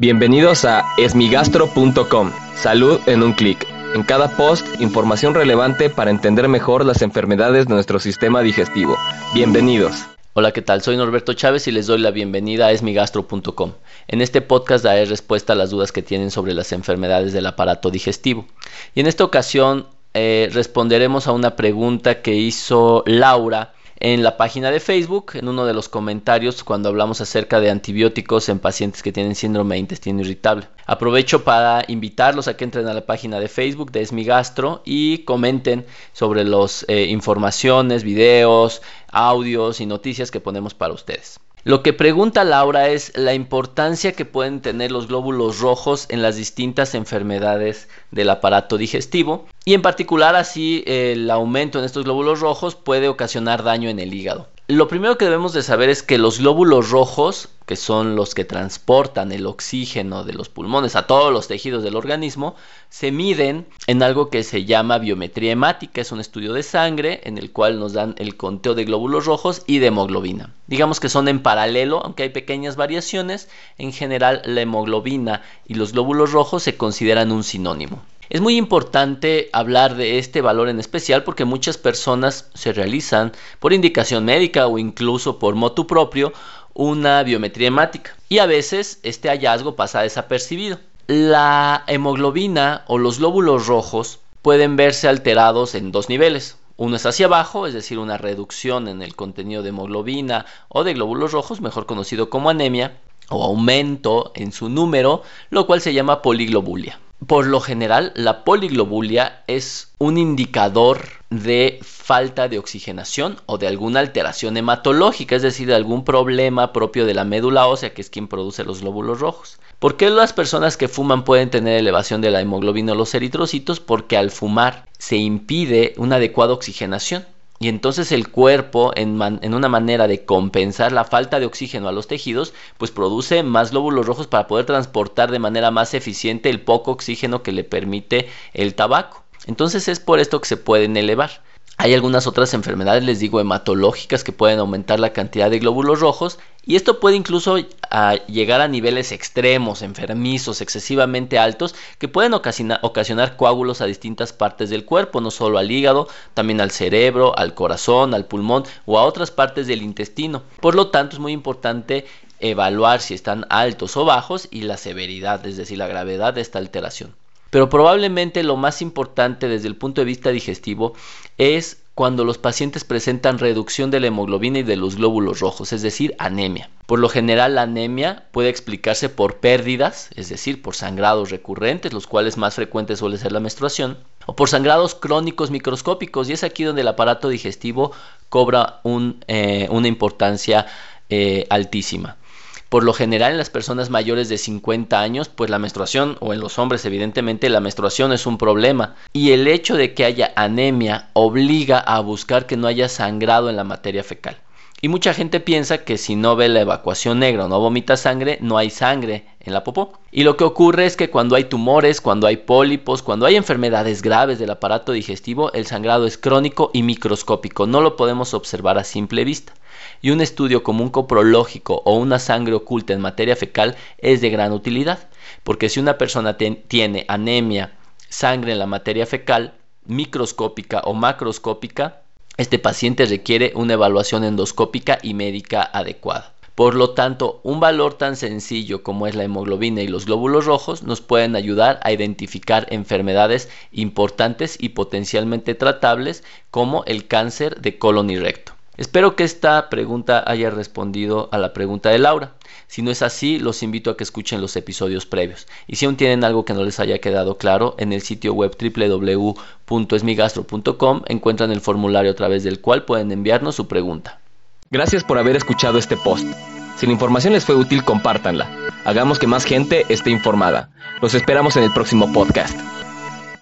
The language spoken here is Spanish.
Bienvenidos a esmigastro.com. Salud en un clic. En cada post, información relevante para entender mejor las enfermedades de nuestro sistema digestivo. Bienvenidos. Hola, ¿qué tal? Soy Norberto Chávez y les doy la bienvenida a esmigastro.com. En este podcast daré respuesta a las dudas que tienen sobre las enfermedades del aparato digestivo. Y en esta ocasión eh, responderemos a una pregunta que hizo Laura en la página de Facebook, en uno de los comentarios cuando hablamos acerca de antibióticos en pacientes que tienen síndrome de intestino irritable. Aprovecho para invitarlos a que entren a la página de Facebook de Esmigastro y comenten sobre las eh, informaciones, videos, audios y noticias que ponemos para ustedes. Lo que pregunta Laura es la importancia que pueden tener los glóbulos rojos en las distintas enfermedades del aparato digestivo y en particular así el aumento en estos glóbulos rojos puede ocasionar daño en el hígado. Lo primero que debemos de saber es que los glóbulos rojos, que son los que transportan el oxígeno de los pulmones a todos los tejidos del organismo, se miden en algo que se llama biometría hemática, es un estudio de sangre en el cual nos dan el conteo de glóbulos rojos y de hemoglobina. Digamos que son en paralelo, aunque hay pequeñas variaciones, en general la hemoglobina y los glóbulos rojos se consideran un sinónimo. Es muy importante hablar de este valor en especial porque muchas personas se realizan por indicación médica o incluso por motu propio una biometría hemática y a veces este hallazgo pasa desapercibido. La hemoglobina o los glóbulos rojos pueden verse alterados en dos niveles. Uno es hacia abajo, es decir, una reducción en el contenido de hemoglobina o de glóbulos rojos, mejor conocido como anemia, o aumento en su número, lo cual se llama poliglobulia. Por lo general, la poliglobulia es un indicador de falta de oxigenación o de alguna alteración hematológica, es decir, de algún problema propio de la médula ósea, que es quien produce los glóbulos rojos. ¿Por qué las personas que fuman pueden tener elevación de la hemoglobina o los eritrocitos? Porque al fumar se impide una adecuada oxigenación. Y entonces el cuerpo, en, una manera de compensar la falta de oxígeno a los tejidos, pues produce más glóbulos rojos para poder transportar de manera más eficiente el poco oxígeno que le permite el tabaco. Entonces es por esto que se pueden elevar. Hay algunas otras enfermedades, les digo, hematológicas que pueden aumentar la cantidad de glóbulos rojos y esto puede incluso llegar a niveles extremos, enfermizos, excesivamente altos, que pueden ocasionar coágulos a distintas partes del cuerpo, no solo al hígado, también al cerebro, al corazón, al pulmón o a otras partes del intestino. Por lo tanto, es muy importante evaluar si están altos o bajos y la severidad, es decir, la gravedad de esta alteración. Pero probablemente lo más importante desde el punto de vista digestivo es cuando los pacientes presentan reducción de la hemoglobina y de los glóbulos rojos, es decir, anemia. Por lo general la anemia puede explicarse por pérdidas, es decir, por sangrados recurrentes, los cuales más frecuentes suele ser la menstruación, o por sangrados crónicos microscópicos, y es aquí donde el aparato digestivo cobra eh, una importancia eh, altísima. Por lo general en las personas mayores de 50 años, pues la menstruación, o en los hombres evidentemente, la menstruación es un problema. Y el hecho de que haya anemia obliga a buscar que no haya sangrado en la materia fecal. Y mucha gente piensa que si no ve la evacuación negra o no vomita sangre, no hay sangre en la popó. Y lo que ocurre es que cuando hay tumores, cuando hay pólipos, cuando hay enfermedades graves del aparato digestivo, el sangrado es crónico y microscópico. No lo podemos observar a simple vista y un estudio como un coprológico o una sangre oculta en materia fecal es de gran utilidad, porque si una persona tiene anemia, sangre en la materia fecal, microscópica o macroscópica, este paciente requiere una evaluación endoscópica y médica adecuada. Por lo tanto, un valor tan sencillo como es la hemoglobina y los glóbulos rojos nos pueden ayudar a identificar enfermedades importantes y potencialmente tratables como el cáncer de colon y recto. Espero que esta pregunta haya respondido a la pregunta de Laura. Si no es así, los invito a que escuchen los episodios previos. Y si aún tienen algo que no les haya quedado claro, en el sitio web www.esmigastro.com encuentran el formulario a través del cual pueden enviarnos su pregunta. Gracias por haber escuchado este post. Si la información les fue útil, compártanla. Hagamos que más gente esté informada. Los esperamos en el próximo podcast.